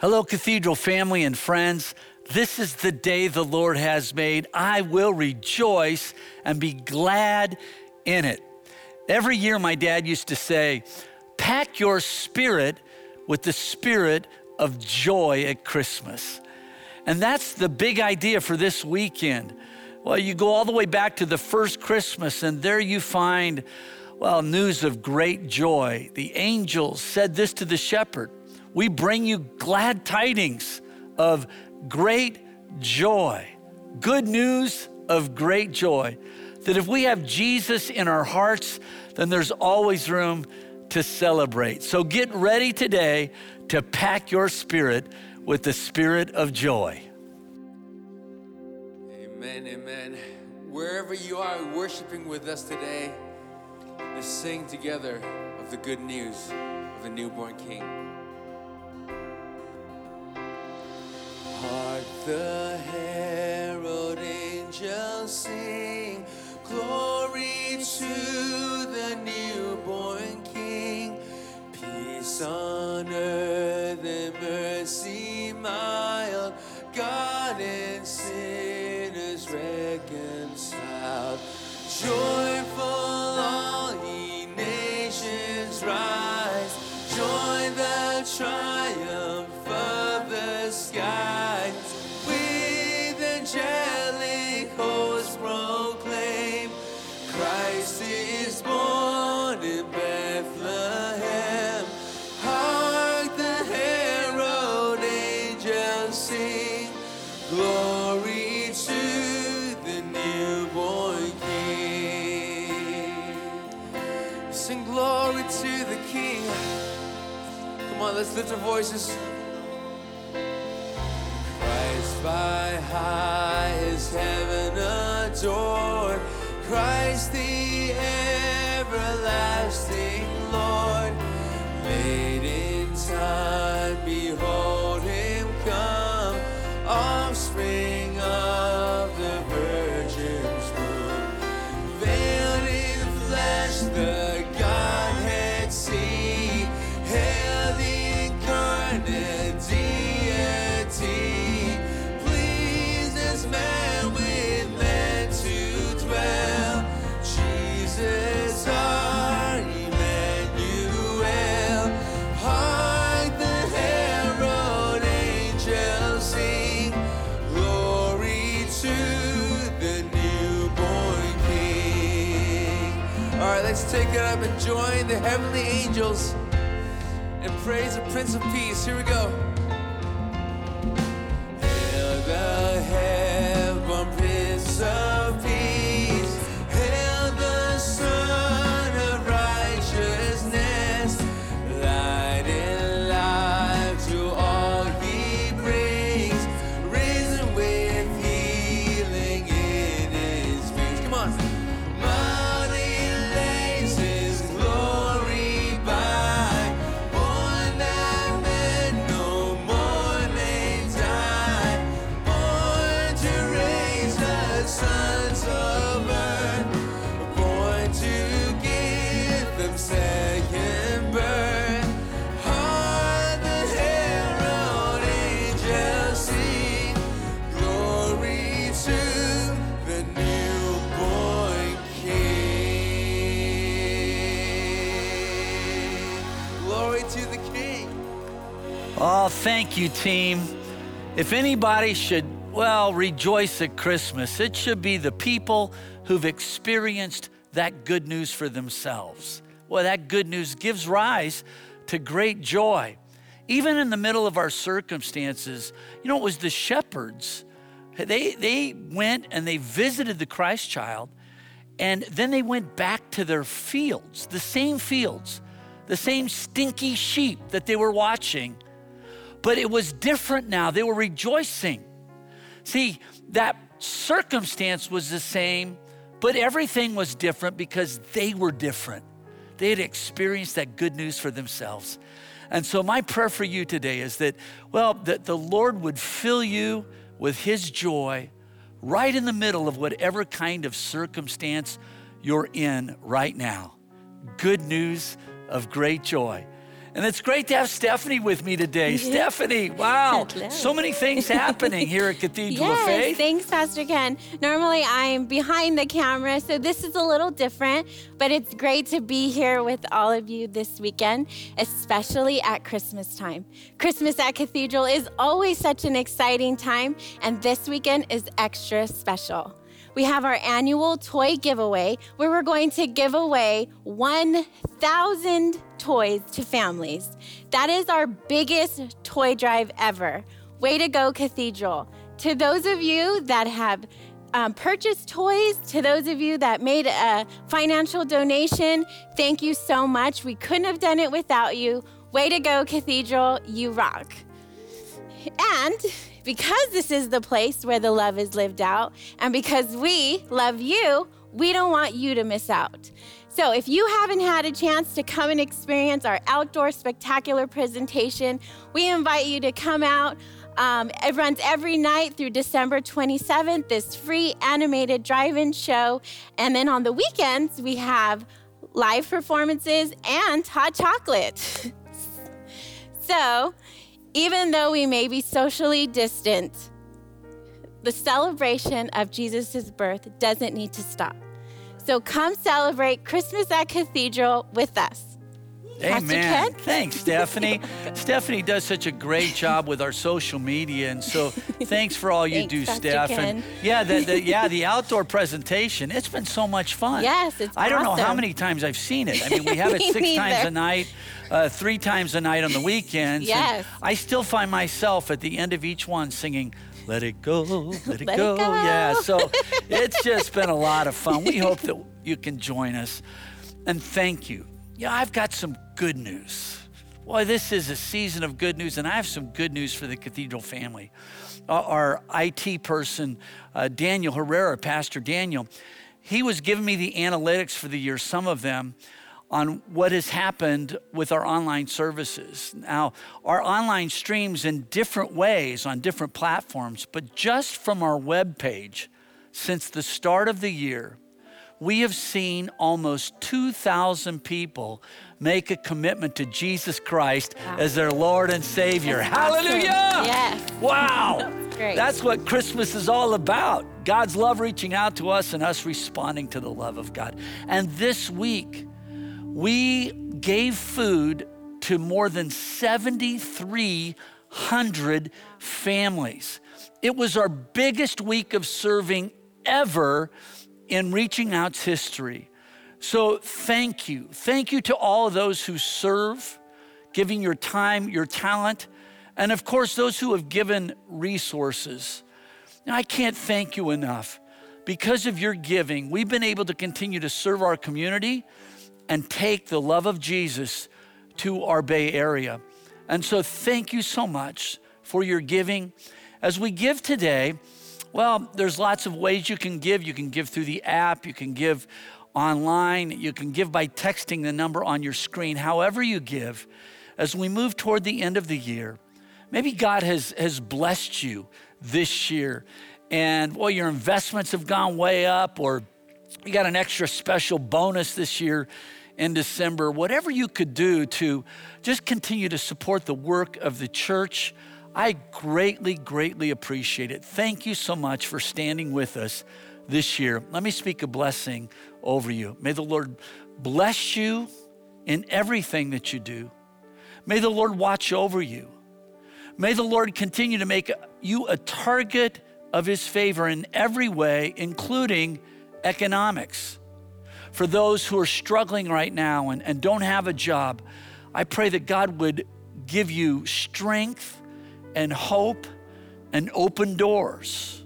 Hello, Cathedral family and friends. This is the day the Lord has made. I will rejoice and be glad in it. Every year, my dad used to say, Pack your spirit with the spirit of joy at Christmas. And that's the big idea for this weekend. Well, you go all the way back to the first Christmas, and there you find, well, news of great joy. The angels said this to the shepherd we bring you glad tidings of great joy. Good news of great joy. That if we have Jesus in our hearts, then there's always room to celebrate. So get ready today to pack your spirit with the spirit of joy. Amen, amen. Wherever you are worshiping with us today, let's sing together of the good news of the newborn King. Hark the herald angels sing, glory to the newborn King. Peace on earth and mercy mild, God and sinners reconciled. Joyful on, let's lift our voices. Christ by highest heaven adored, Christ the everlasting Lord. Late in time, join the heavenly angels and praise the Prince of Peace. Here we go. Hail the heaven Prince of Oh, thank you, team. If anybody should, well, rejoice at Christmas, it should be the people who've experienced that good news for themselves. Well, that good news gives rise to great joy. Even in the middle of our circumstances, you know, it was the shepherds. They, they went and they visited the Christ child, and then they went back to their fields, the same fields, the same stinky sheep that they were watching but it was different now. They were rejoicing. See, that circumstance was the same, but everything was different because they were different. They had experienced that good news for themselves. And so, my prayer for you today is that, well, that the Lord would fill you with His joy right in the middle of whatever kind of circumstance you're in right now. Good news of great joy. And it's great to have Stephanie with me today. Stephanie, wow, so many things happening here at Cathedral of Yes, Faith. thanks, Pastor Ken. Normally I'm behind the camera, so this is a little different, but it's great to be here with all of you this weekend, especially at Christmas time. Christmas at Cathedral is always such an exciting time, and this weekend is extra special. We have our annual toy giveaway where we're going to give away 1,000 toys to families. That is our biggest toy drive ever. Way to go, Cathedral. To those of you that have um, purchased toys, to those of you that made a financial donation, thank you so much. We couldn't have done it without you. Way to go, Cathedral. You rock. And because this is the place where the love is lived out, and because we love you, we don't want you to miss out. So if you haven't had a chance to come and experience our outdoor spectacular presentation, we invite you to come out. Um, it runs every night through December 27th, this free animated drive in show. And then on the weekends, we have live performances and hot chocolate. so, even though we may be socially distant, the celebration of Jesus' birth doesn't need to stop. So come celebrate Christmas at Cathedral with us. Pastor Amen. Ken? Thanks, Stephanie. Stephanie does such a great job with our social media, and so thanks for all you Thanks, do, Pastor Steph. Ken. And yeah, the, the, yeah, the outdoor presentation. It's been so much fun. Yes, it's I don't know how many times I've seen it. I mean, we have it six times a night, uh, three times a night on the weekends. Yes. I still find myself at the end of each one singing. Let it go, let it, Let it go. go. Yeah, so it's just been a lot of fun. We hope that you can join us. And thank you. Yeah, I've got some good news. Boy, this is a season of good news, and I have some good news for the Cathedral family. Uh, Our IT person, uh, Daniel Herrera, Pastor Daniel, he was giving me the analytics for the year, some of them, on what has happened with our online services. Now, our online streams in different ways on different platforms, but just from our web page, since the start of the year, we have seen almost 2,000 people make a commitment to Jesus Christ as their Lord and Savior. Hallelujah! Yes. Wow! That's great. That's what Christmas is all about. God's love reaching out to us and us responding to the love of God. And this week, we gave food to more than 7,300 families. It was our biggest week of serving ever in Reaching Out's history. So thank you. Thank you to all of those who serve, giving your time, your talent, and of course, those who have given resources. Now, I can't thank you enough. Because of your giving, we've been able to continue to serve our community and take the love of Jesus to our Bay Area. And so, thank you so much for your giving. As we give today, well, there's lots of ways you can give. You can give through the app, you can give online, you can give by texting the number on your screen. However, you give, as we move toward the end of the year, maybe God has, has blessed you this year, and well, your investments have gone way up, or you got an extra special bonus this year in December. Whatever you could do to just continue to support the work of the church, I greatly, greatly appreciate it. Thank you so much for standing with us this year. Let me speak a blessing over you. May the Lord bless you in everything that you do. May the Lord watch over you. May the Lord continue to make you a target of his favor in every way, including economics. For those who are struggling right now and, and don't have a job, I pray that God would give you strength and hope and open doors.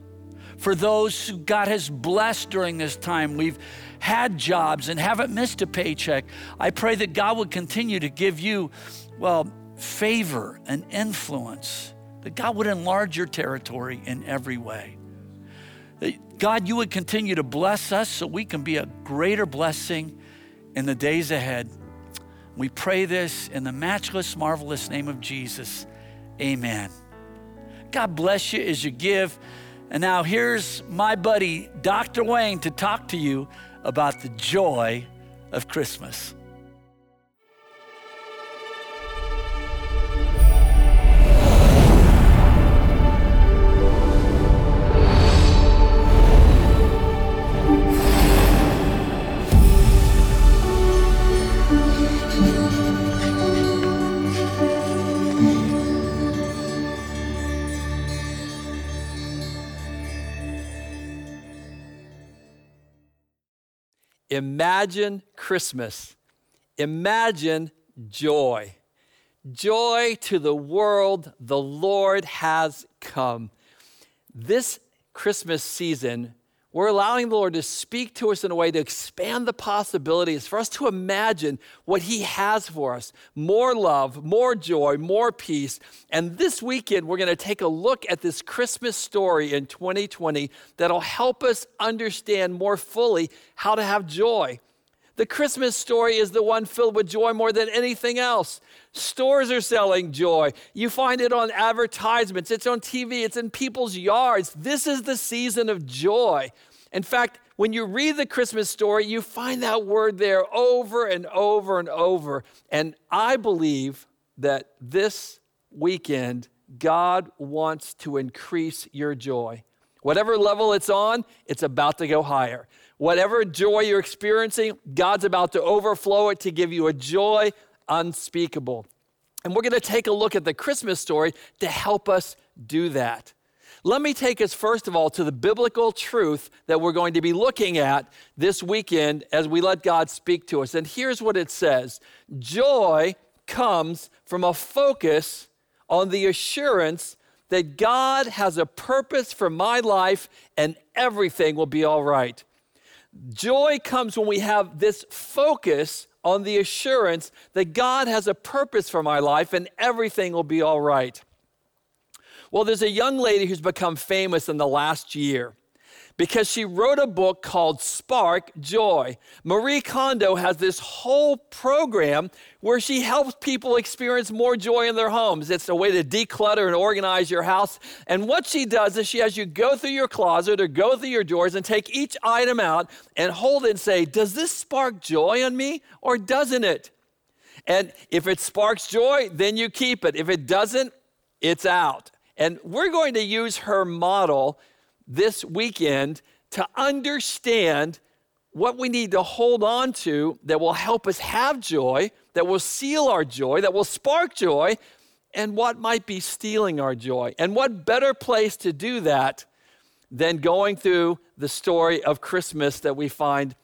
For those who God has blessed during this time, we've had jobs and haven't missed a paycheck. I pray that God would continue to give you, well, favor and influence, that God would enlarge your territory in every way. God, you would continue to bless us so we can be a greater blessing in the days ahead. We pray this in the matchless, marvelous name of Jesus. Amen. God bless you as you give. And now here's my buddy, Dr. Wayne, to talk to you about the joy of Christmas. Imagine Christmas. Imagine joy. Joy to the world, the Lord has come. This Christmas season, we're allowing the Lord to speak to us in a way to expand the possibilities for us to imagine what He has for us more love, more joy, more peace. And this weekend, we're going to take a look at this Christmas story in 2020 that'll help us understand more fully how to have joy. The Christmas story is the one filled with joy more than anything else. Stores are selling joy. You find it on advertisements, it's on TV, it's in people's yards. This is the season of joy. In fact, when you read the Christmas story, you find that word there over and over and over. And I believe that this weekend, God wants to increase your joy. Whatever level it's on, it's about to go higher. Whatever joy you're experiencing, God's about to overflow it to give you a joy unspeakable. And we're going to take a look at the Christmas story to help us do that. Let me take us, first of all, to the biblical truth that we're going to be looking at this weekend as we let God speak to us. And here's what it says Joy comes from a focus on the assurance that God has a purpose for my life and everything will be all right. Joy comes when we have this focus on the assurance that God has a purpose for my life and everything will be all right. Well, there's a young lady who's become famous in the last year because she wrote a book called Spark Joy. Marie Kondo has this whole program where she helps people experience more joy in their homes. It's a way to declutter and organize your house. And what she does is she has you go through your closet or go through your drawers and take each item out and hold it and say, Does this spark joy on me or doesn't it? And if it sparks joy, then you keep it. If it doesn't, it's out. And we're going to use her model this weekend to understand what we need to hold on to that will help us have joy, that will seal our joy, that will spark joy, and what might be stealing our joy. And what better place to do that than going through the story of Christmas that we find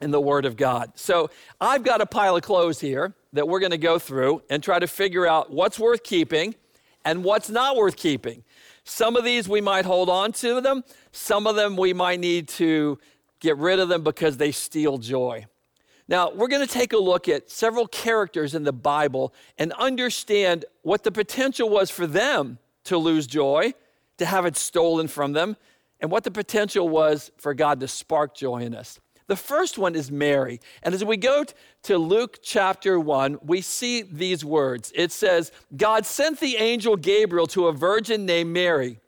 in the Word of God. So I've got a pile of clothes here that we're going to go through and try to figure out what's worth keeping and what's not worth keeping. Some of these we might hold on to them, some of them we might need to get rid of them because they steal joy. Now, we're going to take a look at several characters in the Bible and understand what the potential was for them to lose joy, to have it stolen from them, and what the potential was for God to spark joy in us. The first one is Mary. And as we go to Luke chapter 1, we see these words. It says, God sent the angel Gabriel to a virgin named Mary.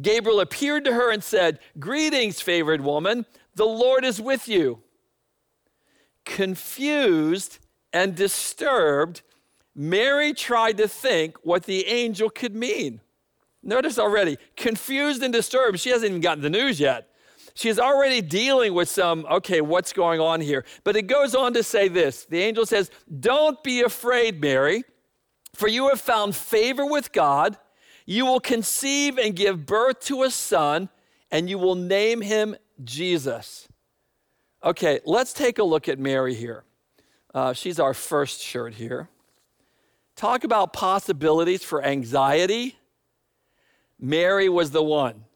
Gabriel appeared to her and said, Greetings, favored woman, the Lord is with you. Confused and disturbed, Mary tried to think what the angel could mean. Notice already, confused and disturbed. She hasn't even gotten the news yet. She's already dealing with some, okay, what's going on here? But it goes on to say this the angel says, Don't be afraid, Mary, for you have found favor with God. You will conceive and give birth to a son, and you will name him Jesus. Okay, let's take a look at Mary here. Uh, she's our first shirt here. Talk about possibilities for anxiety. Mary was the one.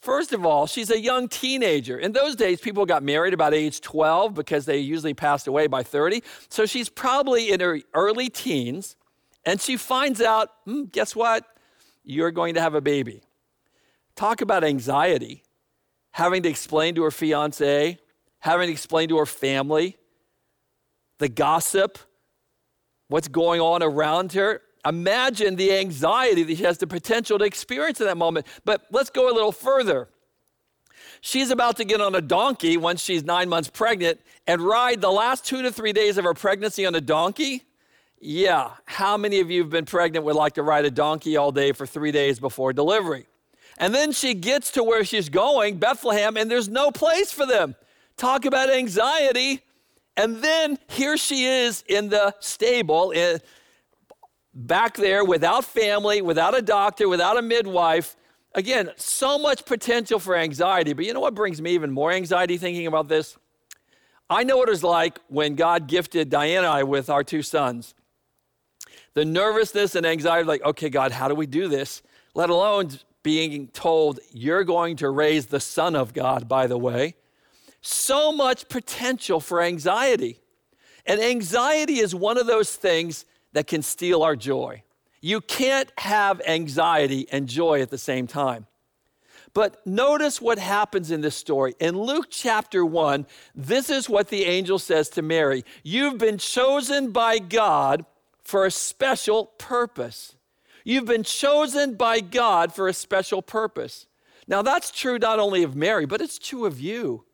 First of all, she's a young teenager. In those days, people got married about age 12 because they usually passed away by 30. So she's probably in her early teens, and she finds out hmm, guess what? You're going to have a baby. Talk about anxiety. Having to explain to her fiance, having to explain to her family, the gossip, what's going on around her. Imagine the anxiety that she has the potential to experience in that moment. But let's go a little further. She's about to get on a donkey once she's nine months pregnant and ride the last two to three days of her pregnancy on a donkey. Yeah, how many of you have been pregnant would like to ride a donkey all day for three days before delivery? And then she gets to where she's going, Bethlehem, and there's no place for them. Talk about anxiety. And then here she is in the stable, in, back there without family, without a doctor, without a midwife. Again, so much potential for anxiety. But you know what brings me even more anxiety thinking about this? I know what it was like when God gifted Diana and I with our two sons. The nervousness and anxiety, like, okay, God, how do we do this? Let alone being told, you're going to raise the Son of God, by the way. So much potential for anxiety. And anxiety is one of those things that can steal our joy. You can't have anxiety and joy at the same time. But notice what happens in this story. In Luke chapter 1, this is what the angel says to Mary You've been chosen by God for a special purpose. You've been chosen by God for a special purpose. Now, that's true not only of Mary, but it's true of you.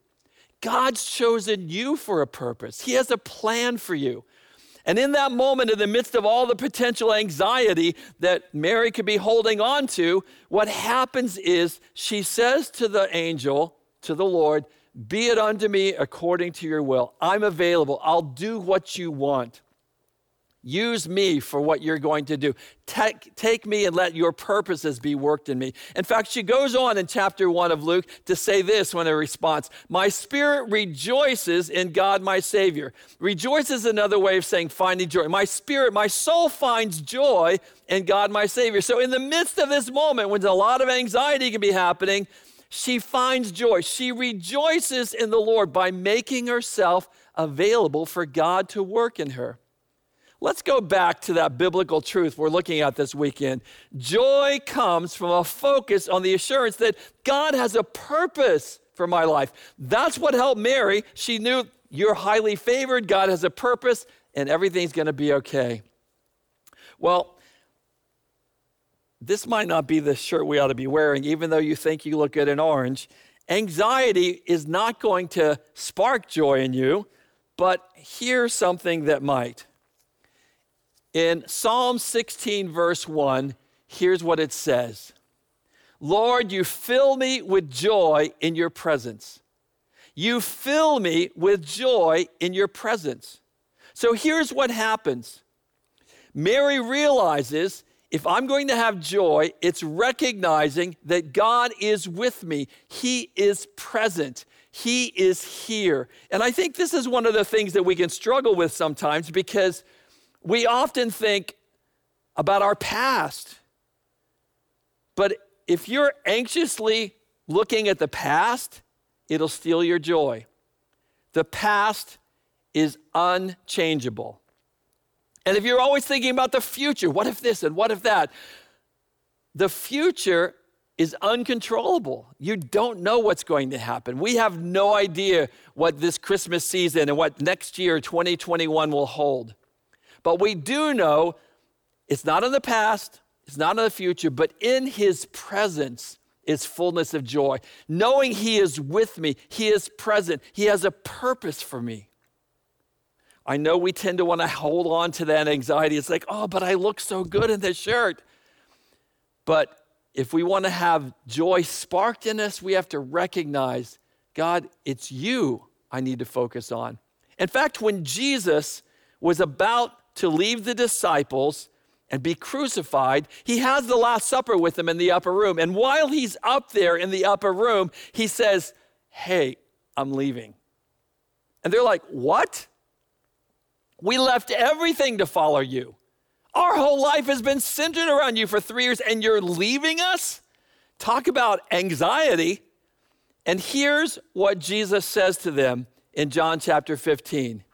God's chosen you for a purpose, He has a plan for you. And in that moment, in the midst of all the potential anxiety that Mary could be holding on to, what happens is she says to the angel, to the Lord, Be it unto me according to your will. I'm available. I'll do what you want. Use me for what you're going to do. Take, take me and let your purposes be worked in me. In fact, she goes on in chapter one of Luke to say this when a response My spirit rejoices in God my Savior. Rejoice is another way of saying finding joy. My spirit, my soul finds joy in God my Savior. So, in the midst of this moment when a lot of anxiety can be happening, she finds joy. She rejoices in the Lord by making herself available for God to work in her. Let's go back to that biblical truth we're looking at this weekend. Joy comes from a focus on the assurance that God has a purpose for my life. That's what helped Mary. She knew you're highly favored, God has a purpose, and everything's going to be okay. Well, this might not be the shirt we ought to be wearing, even though you think you look good in orange. Anxiety is not going to spark joy in you, but here's something that might. In Psalm 16, verse 1, here's what it says Lord, you fill me with joy in your presence. You fill me with joy in your presence. So here's what happens Mary realizes if I'm going to have joy, it's recognizing that God is with me, He is present. He is here. And I think this is one of the things that we can struggle with sometimes because we often think about our past. But if you're anxiously looking at the past, it'll steal your joy. The past is unchangeable. And if you're always thinking about the future, what if this and what if that? The future is uncontrollable. You don't know what's going to happen. We have no idea what this Christmas season and what next year, 2021, will hold. But we do know it's not in the past, it's not in the future, but in his presence is fullness of joy. Knowing he is with me, he is present, he has a purpose for me. I know we tend to want to hold on to that anxiety. It's like, oh, but I look so good in this shirt. But if we want to have joy sparked in us, we have to recognize God, it's you I need to focus on. In fact, when Jesus was about to leave the disciples and be crucified, he has the Last Supper with them in the upper room. And while he's up there in the upper room, he says, Hey, I'm leaving. And they're like, What? We left everything to follow you. Our whole life has been centered around you for three years, and you're leaving us? Talk about anxiety. And here's what Jesus says to them in John chapter 15.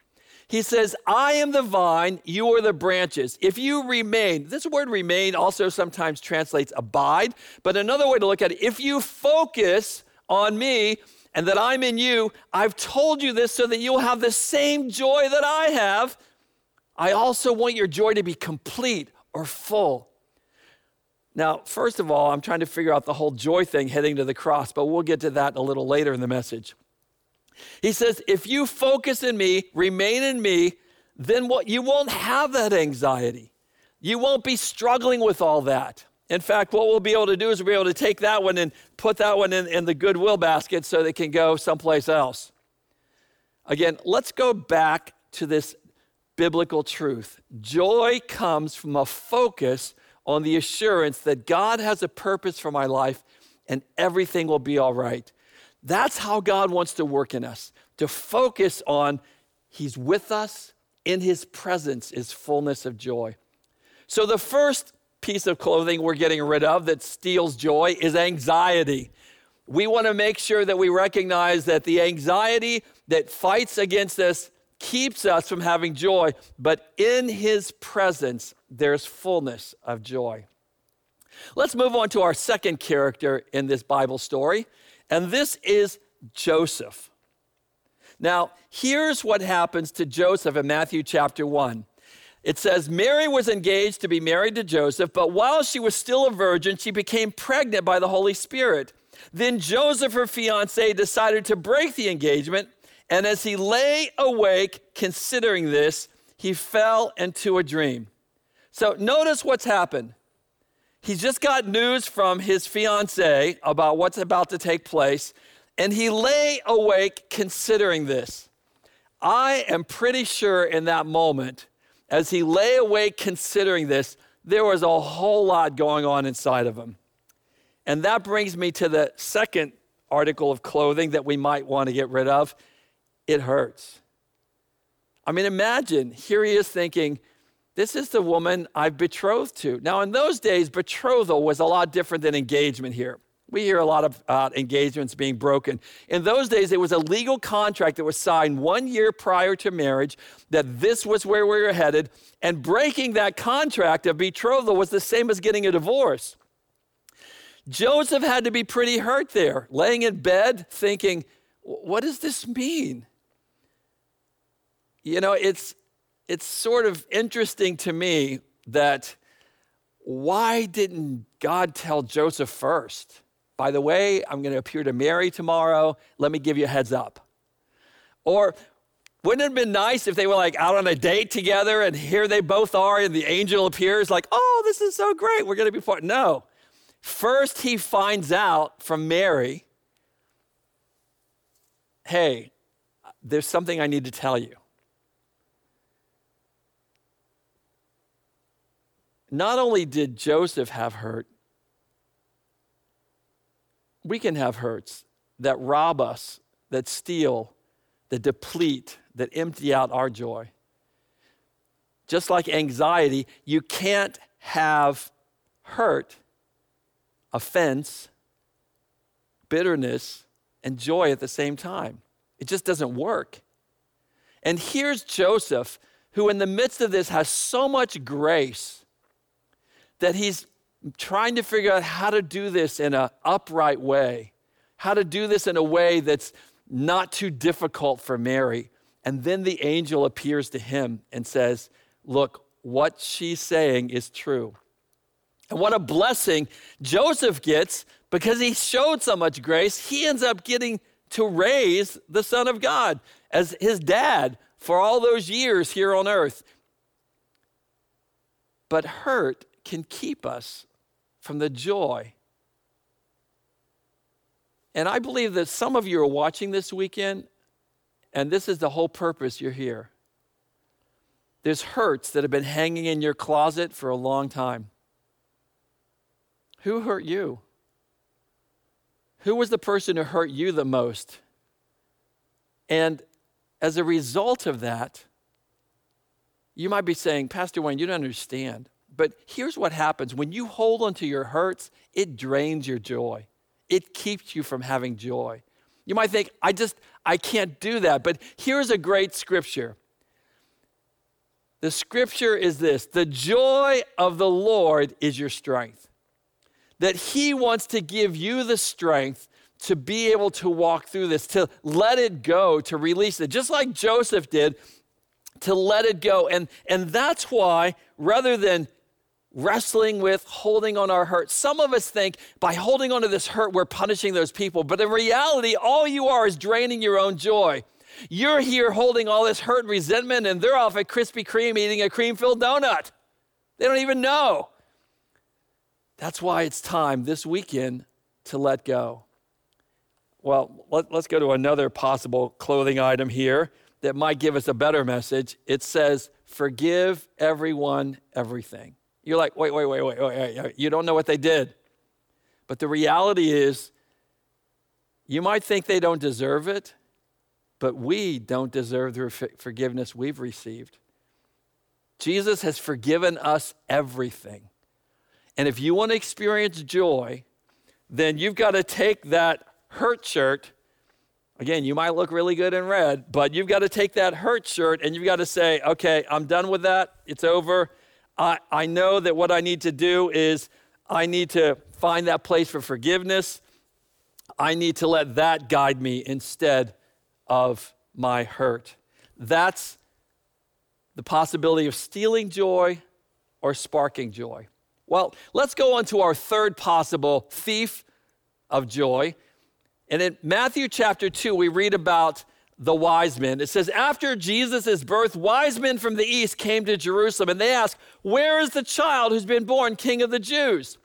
He says, I am the vine, you are the branches. If you remain, this word remain also sometimes translates abide, but another way to look at it, if you focus on me and that I'm in you, I've told you this so that you'll have the same joy that I have. I also want your joy to be complete or full. Now, first of all, I'm trying to figure out the whole joy thing heading to the cross, but we'll get to that a little later in the message. He says, if you focus in me, remain in me, then what you won't have that anxiety. You won't be struggling with all that. In fact, what we'll be able to do is we'll be able to take that one and put that one in, in the goodwill basket so they can go someplace else. Again, let's go back to this biblical truth. Joy comes from a focus on the assurance that God has a purpose for my life and everything will be all right. That's how God wants to work in us, to focus on He's with us. In His presence is fullness of joy. So, the first piece of clothing we're getting rid of that steals joy is anxiety. We want to make sure that we recognize that the anxiety that fights against us keeps us from having joy, but in His presence, there's fullness of joy. Let's move on to our second character in this Bible story, and this is Joseph. Now, here's what happens to Joseph in Matthew chapter 1. It says, Mary was engaged to be married to Joseph, but while she was still a virgin, she became pregnant by the Holy Spirit. Then Joseph, her fiance, decided to break the engagement, and as he lay awake considering this, he fell into a dream. So notice what's happened. He's just got news from his fiance about what's about to take place, and he lay awake considering this. I am pretty sure in that moment, as he lay awake considering this, there was a whole lot going on inside of him. And that brings me to the second article of clothing that we might want to get rid of it hurts. I mean, imagine here he is thinking, this is the woman I've betrothed to. Now, in those days, betrothal was a lot different than engagement here. We hear a lot of uh, engagements being broken. In those days, it was a legal contract that was signed one year prior to marriage that this was where we were headed, and breaking that contract of betrothal was the same as getting a divorce. Joseph had to be pretty hurt there, laying in bed thinking, what does this mean? You know, it's, it's sort of interesting to me that why didn't God tell Joseph first? By the way, I'm going to appear to Mary tomorrow. Let me give you a heads up. Or wouldn't it have been nice if they were like out on a date together and here they both are and the angel appears like, oh, this is so great. We're going to be part. No. First, he finds out from Mary, hey, there's something I need to tell you. Not only did Joseph have hurt, we can have hurts that rob us, that steal, that deplete, that empty out our joy. Just like anxiety, you can't have hurt, offense, bitterness, and joy at the same time. It just doesn't work. And here's Joseph, who in the midst of this has so much grace that he's trying to figure out how to do this in an upright way, how to do this in a way that's not too difficult for Mary. And then the angel appears to him and says, Look, what she's saying is true. And what a blessing Joseph gets because he showed so much grace. He ends up getting to raise the Son of God as his dad for all those years here on earth. But hurt can keep us from the joy. And I believe that some of you are watching this weekend, and this is the whole purpose you're here. There's hurts that have been hanging in your closet for a long time. Who hurt you? Who was the person who hurt you the most? And as a result of that, you might be saying, Pastor Wayne, you don't understand. But here's what happens when you hold onto your hurts, it drains your joy. It keeps you from having joy. You might think, I just, I can't do that. But here's a great scripture. The scripture is this the joy of the Lord is your strength. That He wants to give you the strength to be able to walk through this, to let it go, to release it, just like Joseph did, to let it go. And, and that's why, rather than wrestling with holding on our hurt. Some of us think by holding on to this hurt, we're punishing those people. But in reality, all you are is draining your own joy. You're here holding all this hurt and resentment, and they're off at Krispy Kreme eating a cream filled donut. They don't even know. That's why it's time this weekend to let go. Well, let, us go to another possible clothing item here that might give us a better message. It says, Forgive everyone everything. You're like, wait, wait, wait, wait, wait, wait. You don't know what they did. But the reality is, You might think they don't deserve it, but we don't deserve the forgiveness we've received. Jesus has forgiven us everything. And if you want to experience joy, then you've got to take that hurt shirt. Again, you might look really good in red, but you've got to take that hurt shirt and you've got to say, okay, I'm done with that. It's over. I, I know that what I need to do is I need to find that place for forgiveness. I need to let that guide me instead of my hurt. That's the possibility of stealing joy or sparking joy. Well, let's go on to our third possible thief of joy. And in Matthew chapter 2, we read about the wise men. It says, After Jesus' birth, wise men from the east came to Jerusalem and they asked, Where is the child who's been born king of the Jews?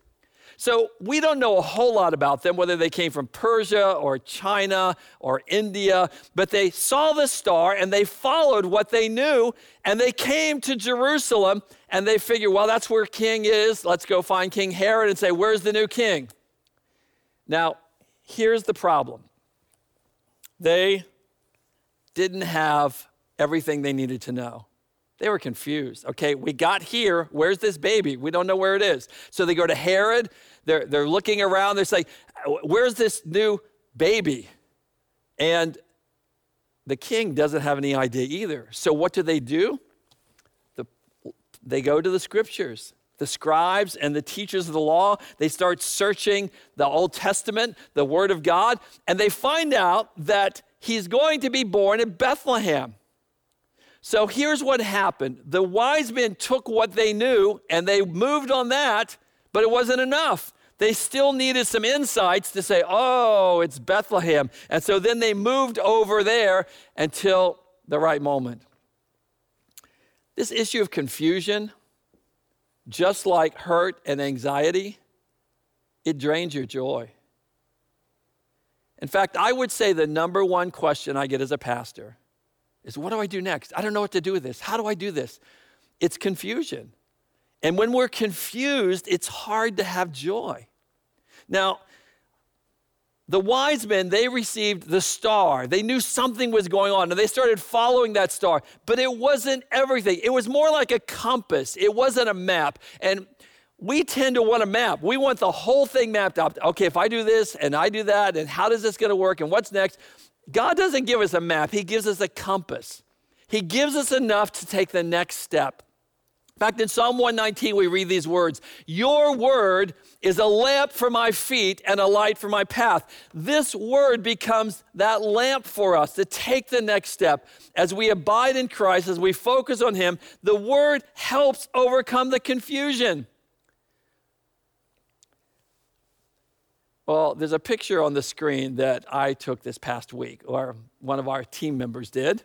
So we don't know a whole lot about them, whether they came from Persia or China or India, but they saw the star and they followed what they knew and they came to Jerusalem and they figured, well, that's where king is. Let's go find King Herod and say, where's the new king? Now, here's the problem they didn't have everything they needed to know. They were confused. Okay, we got here. Where's this baby? We don't know where it is. So they go to Herod. They're, they're looking around. They're saying, Where's this new baby? And the king doesn't have any idea either. So what do they do? The, they go to the scriptures. The scribes and the teachers of the law, they start searching the Old Testament, the Word of God, and they find out that he's going to be born in Bethlehem. So here's what happened the wise men took what they knew and they moved on that, but it wasn't enough. They still needed some insights to say, oh, it's Bethlehem. And so then they moved over there until the right moment. This issue of confusion, just like hurt and anxiety, it drains your joy. In fact, I would say the number one question I get as a pastor is what do I do next? I don't know what to do with this. How do I do this? It's confusion. And when we're confused, it's hard to have joy. Now, the wise men, they received the star. They knew something was going on and they started following that star. But it wasn't everything, it was more like a compass, it wasn't a map. And we tend to want a map. We want the whole thing mapped out. Okay, if I do this and I do that, and how does this going to work and what's next? God doesn't give us a map, He gives us a compass. He gives us enough to take the next step. In fact, in Psalm 119, we read these words Your word is a lamp for my feet and a light for my path. This word becomes that lamp for us to take the next step. As we abide in Christ, as we focus on Him, the word helps overcome the confusion. Well, there's a picture on the screen that I took this past week, or one of our team members did.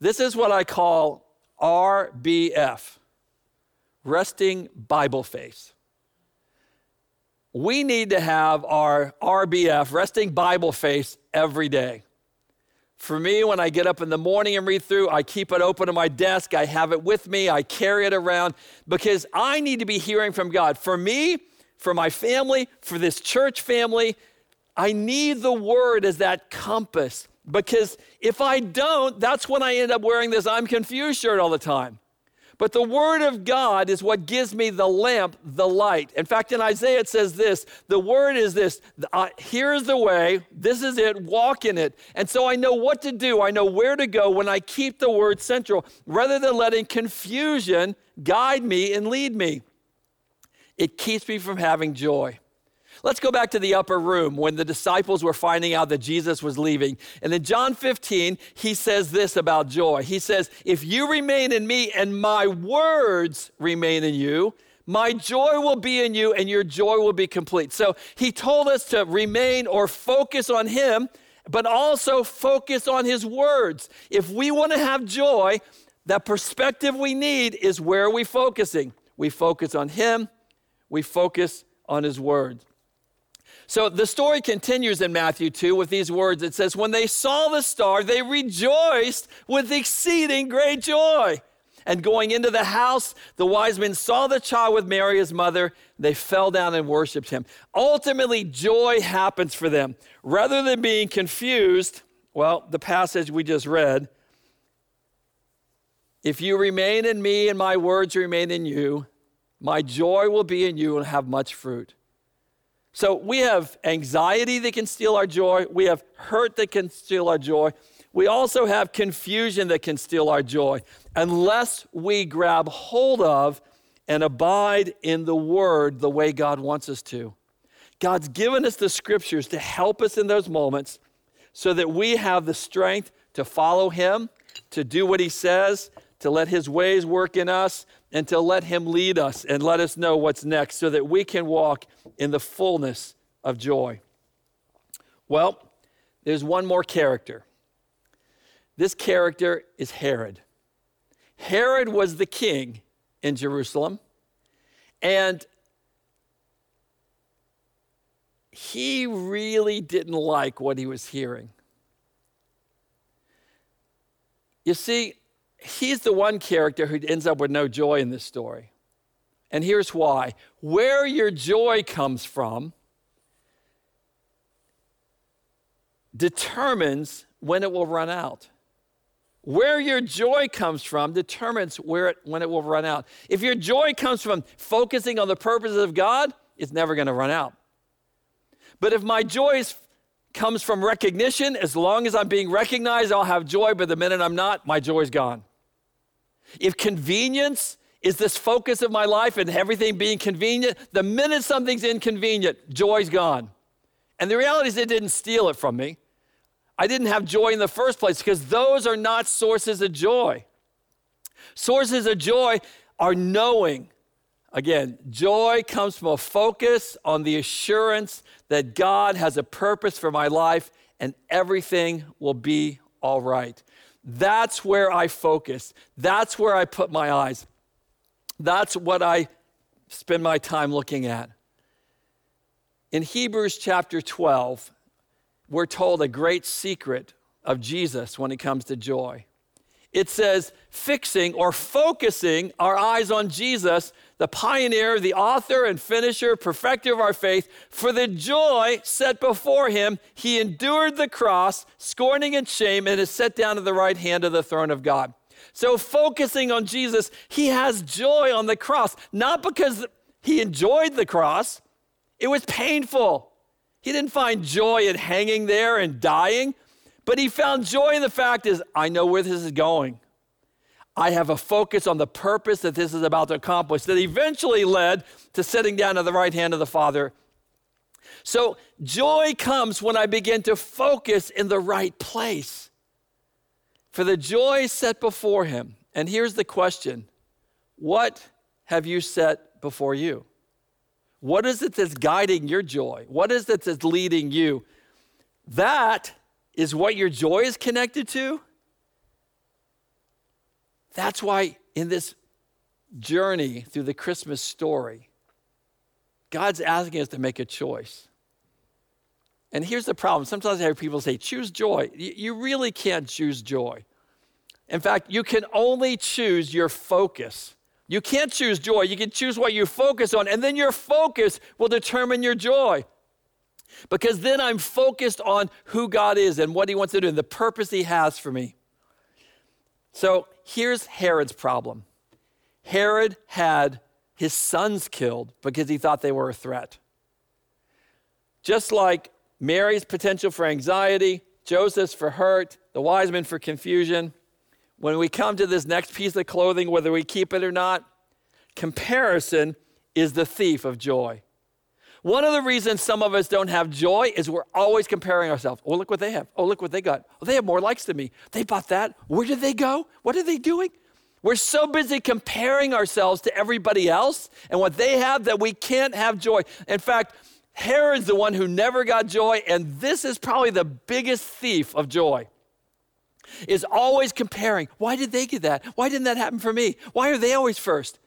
This is what I call RBF, resting Bible face. We need to have our RBF, resting Bible face, every day. For me, when I get up in the morning and read through, I keep it open on my desk. I have it with me. I carry it around because I need to be hearing from God. For me, for my family, for this church family. I need the word as that compass because if I don't, that's when I end up wearing this I'm confused shirt all the time. But the word of God is what gives me the lamp, the light. In fact, in Isaiah it says this the word is this uh, here's the way, this is it, walk in it. And so I know what to do, I know where to go when I keep the word central rather than letting confusion guide me and lead me. It keeps me from having joy. Let's go back to the upper room when the disciples were finding out that Jesus was leaving. And in John 15, he says this about joy. He says, If you remain in me and my words remain in you, my joy will be in you and your joy will be complete. So he told us to remain or focus on him, but also focus on his words. If we want to have joy, that perspective we need is where are we focusing? We focus on him we focus on his word. So the story continues in Matthew 2 with these words. It says, When they saw the star, they rejoiced with exceeding great joy. And going into the house, the wise men saw the child with Mary, his mother. They fell down and worshiped him. Ultimately, joy happens for them. Rather than being confused, well, the passage we just read if you remain in me and my words remain in you, my joy will be in you and have much fruit. So we have anxiety that can steal our joy, we have hurt that can steal our joy. We also have confusion that can steal our joy unless we grab hold of and abide in the word the way God wants us to. God's given us the scriptures to help us in those moments so that we have the strength to follow Him, to do what He says, to let His ways work in us, and to let Him lead us and let us know what's next so that we can walk in the fullness of joy. Well, there's one more character. This character is Herod. Herod was the king in Jerusalem, and he really didn't like what he was hearing. You see, he's the one character who ends up with no joy in this story. And here's why where your joy comes from determines when it will run out. Where your joy comes from determines where it, when it will run out. If your joy comes from focusing on the purposes of God, it's never going to run out. But if my joy is, comes from recognition, as long as I'm being recognized, I'll have joy. But the minute I'm not, my joy is gone. If convenience is this focus of my life and everything being convenient, the minute something's inconvenient, joy's gone. And the reality is, it didn't steal it from me. I didn't have joy in the first place because those are not sources of joy. Sources of joy are knowing. Again, joy comes from a focus on the assurance that God has a purpose for my life and everything will be all right. That's where I focus. That's where I put my eyes. That's what I spend my time looking at. In Hebrews chapter 12, we're told a great secret of Jesus when it comes to joy. It says, fixing or focusing our eyes on Jesus, the pioneer, the author and finisher, perfecter of our faith, for the joy set before him, he endured the cross, scorning its shame, and is set down at the right hand of the throne of God. So, focusing on Jesus, he has joy on the cross, not because he enjoyed the cross, it was painful. He didn't find joy in hanging there and dying, but he found joy in the fact is I know where this is going. I have a focus on the purpose that this is about to accomplish that eventually led to sitting down at the right hand of the Father. So joy comes when I begin to focus in the right place. For the joy set before him. And here's the question What have you set before you? What is it that's guiding your joy? What is it that's leading you? That is what your joy is connected to. That's why in this journey through the Christmas story, God's asking us to make a choice. And here's the problem. Sometimes I hear people say, choose joy. You really can't choose joy. In fact, you can only choose your focus. You can't choose joy. You can choose what you focus on, and then your focus will determine your joy. Because then I'm focused on who God is and what He wants to do and the purpose He has for me. So here's Herod's problem Herod had his sons killed because he thought they were a threat. Just like Mary's potential for anxiety, Joseph's for hurt, the wise men for confusion, when we come to this next piece of clothing, whether we keep it or not, comparison is the thief of joy. One of the reasons some of us don't have joy is we're always comparing ourselves. Oh, look what they have. Oh, look what they got. Oh, they have more likes than me. They bought that. Where did they go? What are they doing? We're so busy comparing ourselves to everybody else and what they have that we can't have joy. In fact, Herod's the one who never got joy, and this is probably the biggest thief of joy is always comparing. Why did they get that? Why didn't that happen for me? Why are they always first?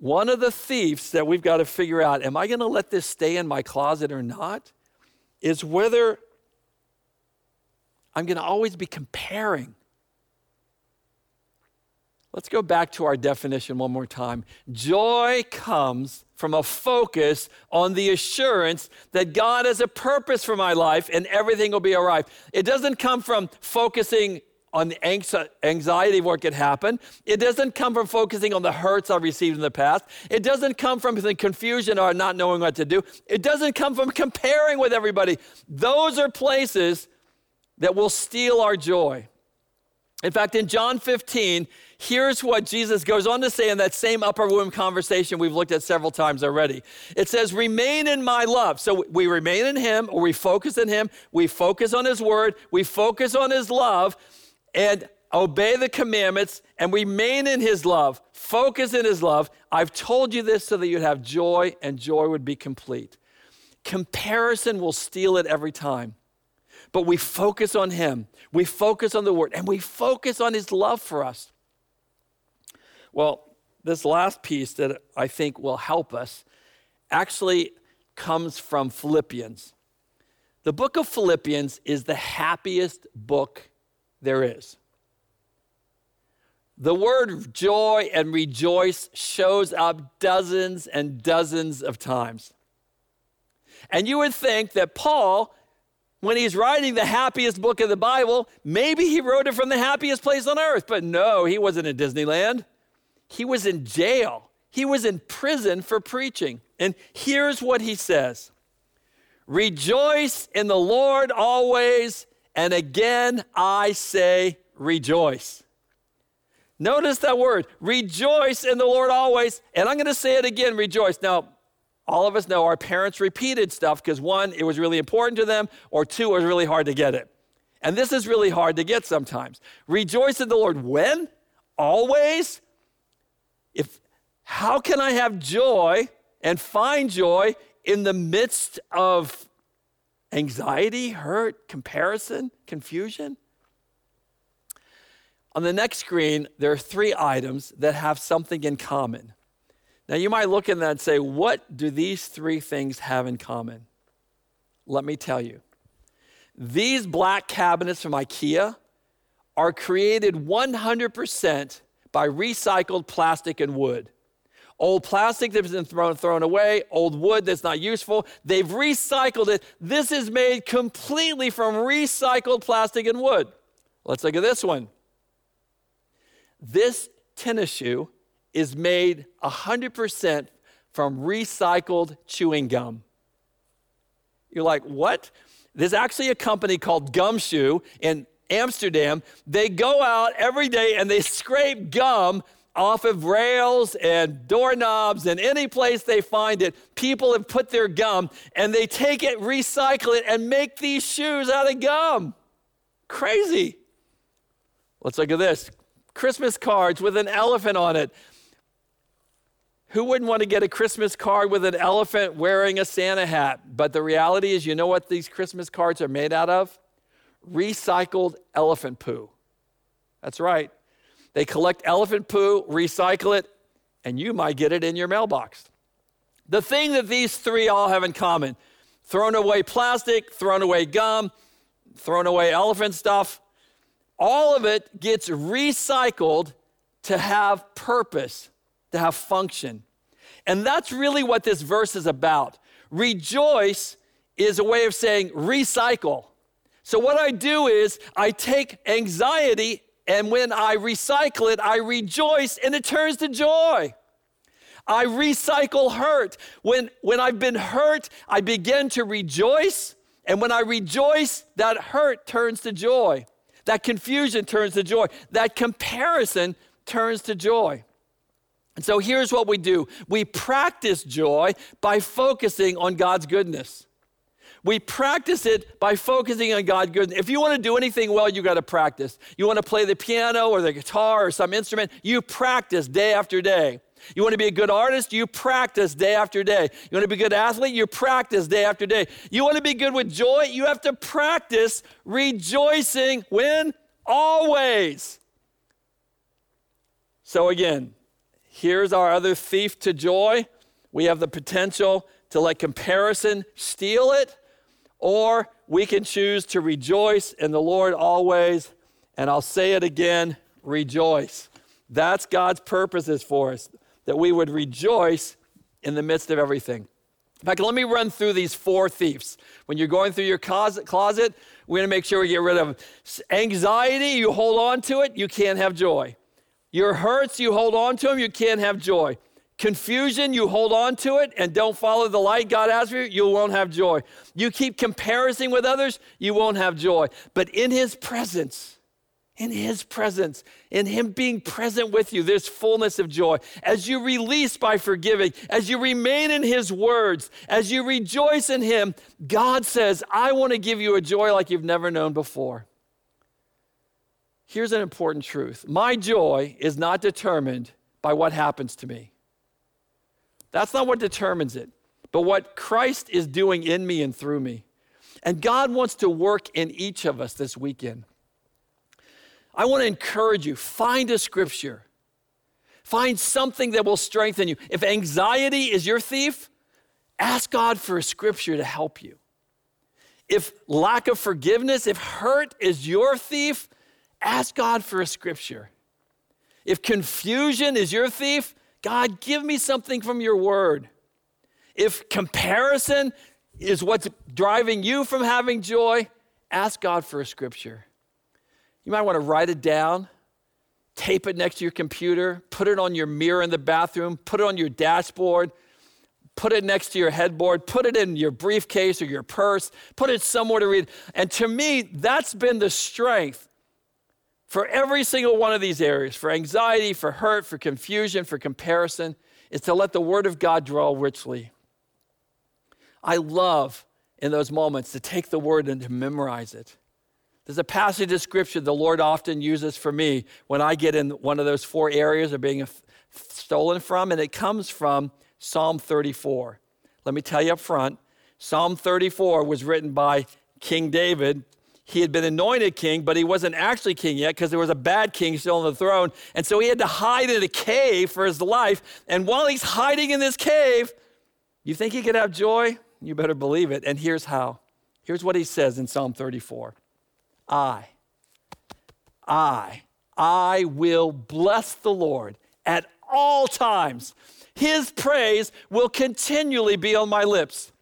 One of the thieves that we've got to figure out am I going to let this stay in my closet or not? Is whether I'm going to always be comparing Let's go back to our definition one more time. Joy comes from a focus on the assurance that God has a purpose for my life and everything will be all right. It doesn't come from focusing on the anxiety of what could happen. It doesn't come from focusing on the hurts I've received in the past. It doesn't come from the confusion or not knowing what to do. It doesn't come from comparing with everybody. Those are places that will steal our joy. In fact, in John 15, here's what Jesus goes on to say in that same upper room conversation we've looked at several times already. It says, Remain in my love. So we remain in him, or we focus in him, we focus on his word, we focus on his love, and obey the commandments and remain in his love, focus in his love. I've told you this so that you'd have joy and joy would be complete. Comparison will steal it every time but we focus on Him. We focus on the Word, and we focus on His love for us. Well, this last piece that I think will help us actually comes from Philippians. The book of Philippians is the happiest book there is. The word joy and rejoice shows up dozens and dozens of times. And you would think that Paul when he's writing the happiest book of the Bible, maybe he wrote it from the happiest place on earth. But no, he wasn't in Disneyland. He was in jail. He was in prison for preaching. And here's what he says Rejoice in the Lord always, and again I say rejoice. Notice that word, rejoice in the Lord always. And I'm going to say it again, rejoice. Now, all of us know our parents repeated stuff because one, it was really important to them, or two, it was really hard to get it. And this is really hard to get sometimes. Rejoice in the Lord when? Always? If how can I have joy and find joy in the midst of anxiety, hurt, comparison, confusion? On the next screen, there are three items that have something in common. Now, you might look at that and say, What do these three things have in common? Let me tell you. These black cabinets from IKEA are created 100% by recycled plastic and wood. Old plastic that's been thrown, thrown away, old wood that's not useful, they've recycled it. This is made completely from recycled plastic and wood. Let's look at this one. This tennis shoe is made 100% from recycled chewing gum. You're like, what? There's actually a company called Gumshoe in Amsterdam. They go out every day and they scrape gum off of rails and doorknobs and any place they find it. People have put their gum and they take it, recycle it, and make these shoes out of gum. Crazy. Let's look at this Christmas cards with an elephant on it. Who wouldn't want to get a Christmas card with an elephant wearing a Santa hat? But the reality is, you know what these Christmas cards are made out of? Recycled elephant poo. That's right. They collect elephant poo, recycle it, and you might get it in your mailbox. The thing that these three all have in common thrown away plastic, thrown away gum, thrown away elephant stuff, all of it gets recycled to have purpose to have function. And that's really what this verse is about. Rejoice is a way of saying recycle. So, what I do is I take anxiety, and when I recycle it, I rejoice and it turns to joy. I recycle hurt. When, when I've been hurt, I begin to rejoice. And when I rejoice, that hurt turns to joy. That confusion turns to joy. That comparison turns to joy. And so here's what we do we practice joy by focusing on God's goodness. We practice it by focusing on God's goodness. If you want to do anything well, you got to practice. You want to play the piano or the guitar or some instrument, you practice day after day. You want to be a good artist? You practice day after day. You want to be a good athlete? You practice day after day. You want to be good with joy? You have to practice rejoicing when? Always. So, again, Here's our other thief to joy. We have the potential to let comparison steal it, or we can choose to rejoice in the Lord always. And I'll say it again rejoice. That's God's purposes for us, that we would rejoice in the midst of everything. In fact, let me run through these four thieves. When you're going through your closet, closet we're going to make sure we get rid of anxiety. You hold on to it, you can't have joy. Your hurts, you hold on to them, you can't have joy. Confusion, you hold on to it and don't follow the light God has for you, you won't have joy. You keep comparing with others, you won't have joy. But in His presence, in His presence, in Him being present with you, there's fullness of joy. As you release by forgiving, as you remain in His words, as you rejoice in Him, God says, I want to give you a joy like you've never known before. Here's an important truth my joy is not determined by what happens to me. That's not what determines it, but what Christ is doing in me and through me. And God wants to work in each of us this weekend. I want to encourage you find a scripture, find something that will strengthen you. If anxiety is your thief, ask God for a scripture to help you. If lack of forgiveness, if hurt is your thief, ask God for a scripture. If confusion is your thief, God, give me something from your word. If comparison is what's driving you from having joy, ask God for a scripture. You might want to write it down, tape it next to your computer, put it on your mirror in the bathroom, put it on your dashboard, put it next to your headboard, put it in your briefcase or your purse, put it somewhere to read. And to me, that's been the strength for every single one of these areas for anxiety, for hurt, for confusion, for comparison is to let the Word of God dwell richly. I love in those moments to take the Word and to memorize it. There's a passage of scripture the Lord often uses for me when I get in one of those four areas of being stolen from, and it comes from Psalm 34. Let me tell you up front Psalm 34 was written by King David. He had been anointed king, but he wasn't actually king yet because there was a bad king still on the throne. And so he had to hide in a cave for his life. And while he's hiding in this cave, you think he could have joy? You better believe it. And here's how. Here's what he says in Psalm 34 I, I, I will bless the Lord at all times. His praise will continually be on my lips.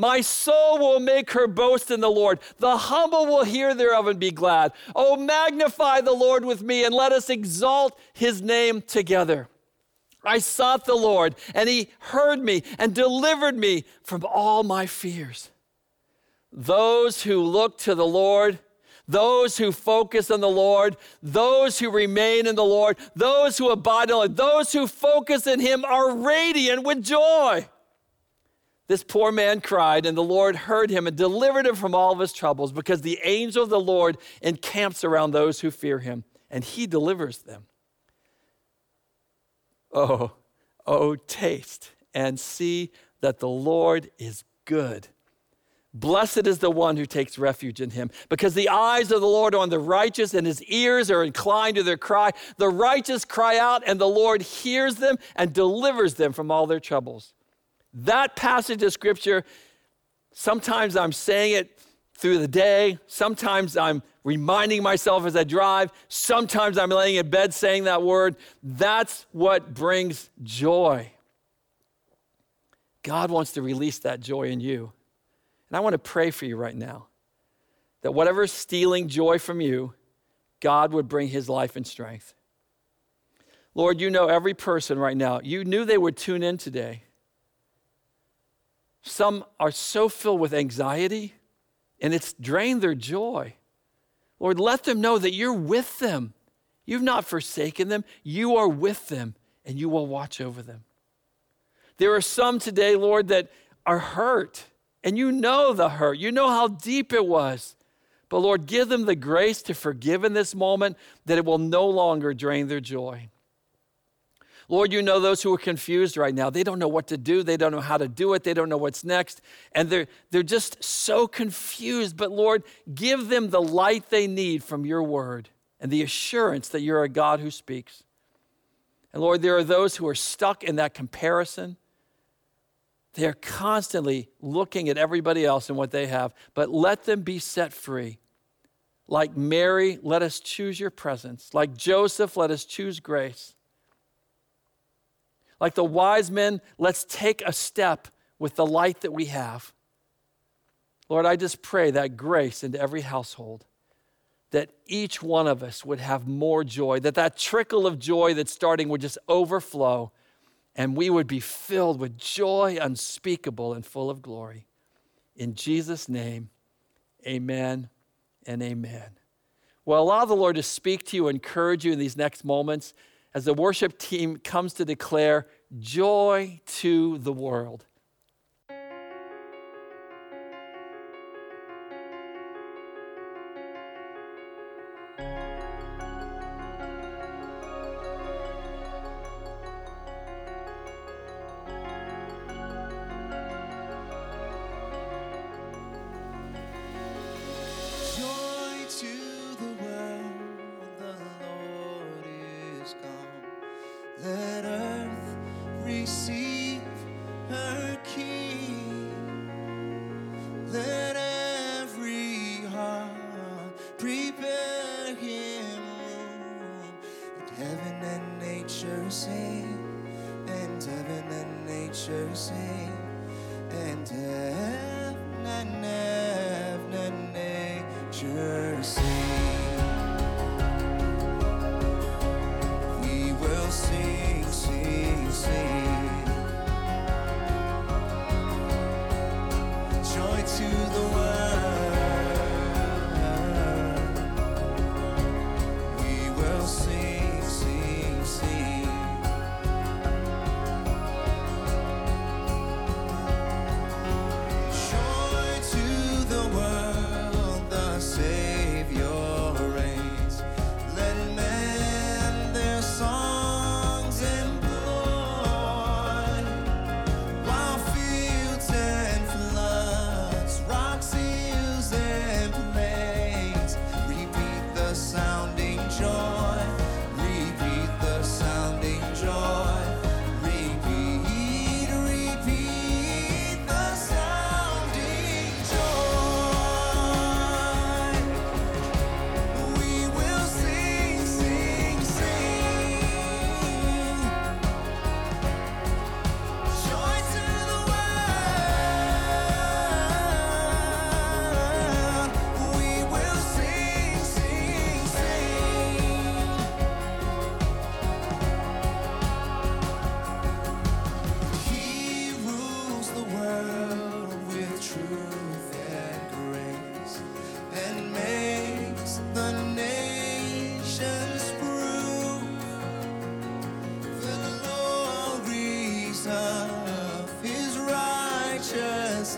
My soul will make her boast in the Lord. The humble will hear thereof and be glad. Oh, magnify the Lord with me and let us exalt his name together. I sought the Lord, and he heard me and delivered me from all my fears. Those who look to the Lord those who focus on the Lord, those who remain in the Lord, those who abide in the Lord, those who focus in Him are radiant with joy. This poor man cried, and the Lord heard him and delivered him from all of his troubles because the angel of the Lord encamps around those who fear him, and he delivers them. Oh, oh, taste and see that the Lord is good. Blessed is the one who takes refuge in him, because the eyes of the Lord are on the righteous, and his ears are inclined to their cry. The righteous cry out, and the Lord hears them and delivers them from all their troubles. That passage of scripture, sometimes I'm saying it through the day, sometimes I'm reminding myself as I drive, sometimes I'm laying in bed saying that word. That's what brings joy. God wants to release that joy in you. And I want to pray for you right now that whatever's stealing joy from you, God would bring his life and strength. Lord, you know every person right now. You knew they would tune in today. Some are so filled with anxiety and it's drained their joy. Lord, let them know that you're with them. You've not forsaken them, you are with them and you will watch over them. There are some today, Lord, that are hurt and you know the hurt, you know how deep it was. But Lord, give them the grace to forgive in this moment that it will no longer drain their joy. Lord, you know those who are confused right now. They don't know what to do. They don't know how to do it. They don't know what's next. And they're, they're just so confused. But Lord, give them the light they need from your word and the assurance that you're a God who speaks. And Lord, there are those who are stuck in that comparison. They are constantly looking at everybody else and what they have, but let them be set free. like Mary, let us choose your presence. Like Joseph, let us choose grace. Like the wise men, let's take a step with the light that we have. Lord, I just pray that grace into every household, that each one of us would have more joy, that that trickle of joy that's starting would just overflow, and we would be filled with joy unspeakable and full of glory. In Jesus' name, amen and amen. Well, allow the Lord to speak to you, encourage you in these next moments as the worship team comes to declare joy to the world.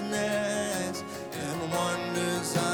Righteousness and wonders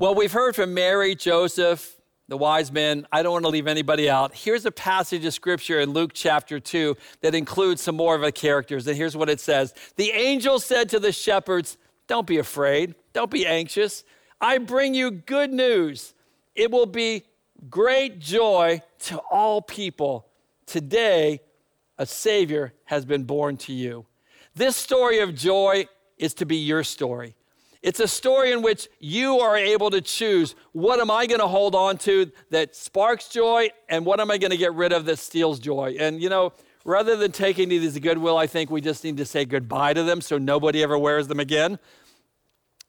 Well, we've heard from Mary, Joseph, the wise men. I don't want to leave anybody out. Here's a passage of scripture in Luke chapter 2 that includes some more of the characters. And here's what it says The angel said to the shepherds, Don't be afraid, don't be anxious. I bring you good news. It will be great joy to all people. Today, a Savior has been born to you. This story of joy is to be your story. It's a story in which you are able to choose what am I going to hold on to that sparks joy and what am I going to get rid of that steals joy. And you know, rather than taking these goodwill, I think we just need to say goodbye to them so nobody ever wears them again.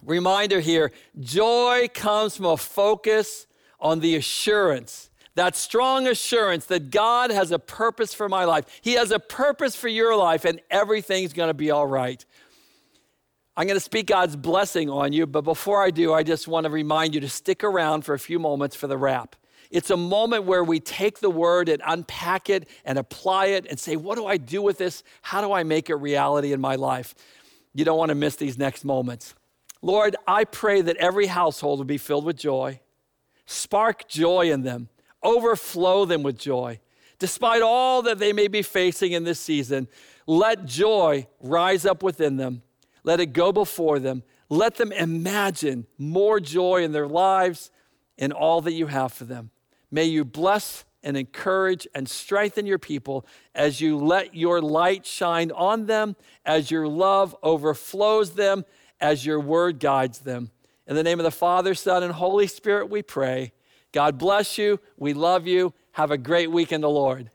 Reminder here joy comes from a focus on the assurance, that strong assurance that God has a purpose for my life. He has a purpose for your life, and everything's going to be all right. I'm going to speak God's blessing on you, but before I do, I just want to remind you to stick around for a few moments for the wrap. It's a moment where we take the word and unpack it and apply it and say, What do I do with this? How do I make it reality in my life? You don't want to miss these next moments. Lord, I pray that every household will be filled with joy. Spark joy in them, overflow them with joy. Despite all that they may be facing in this season, let joy rise up within them. Let it go before them. Let them imagine more joy in their lives and all that you have for them. May you bless and encourage and strengthen your people as you let your light shine on them, as your love overflows them, as your word guides them. In the name of the Father, Son, and Holy Spirit, we pray. God bless you. We love you. Have a great week in the Lord.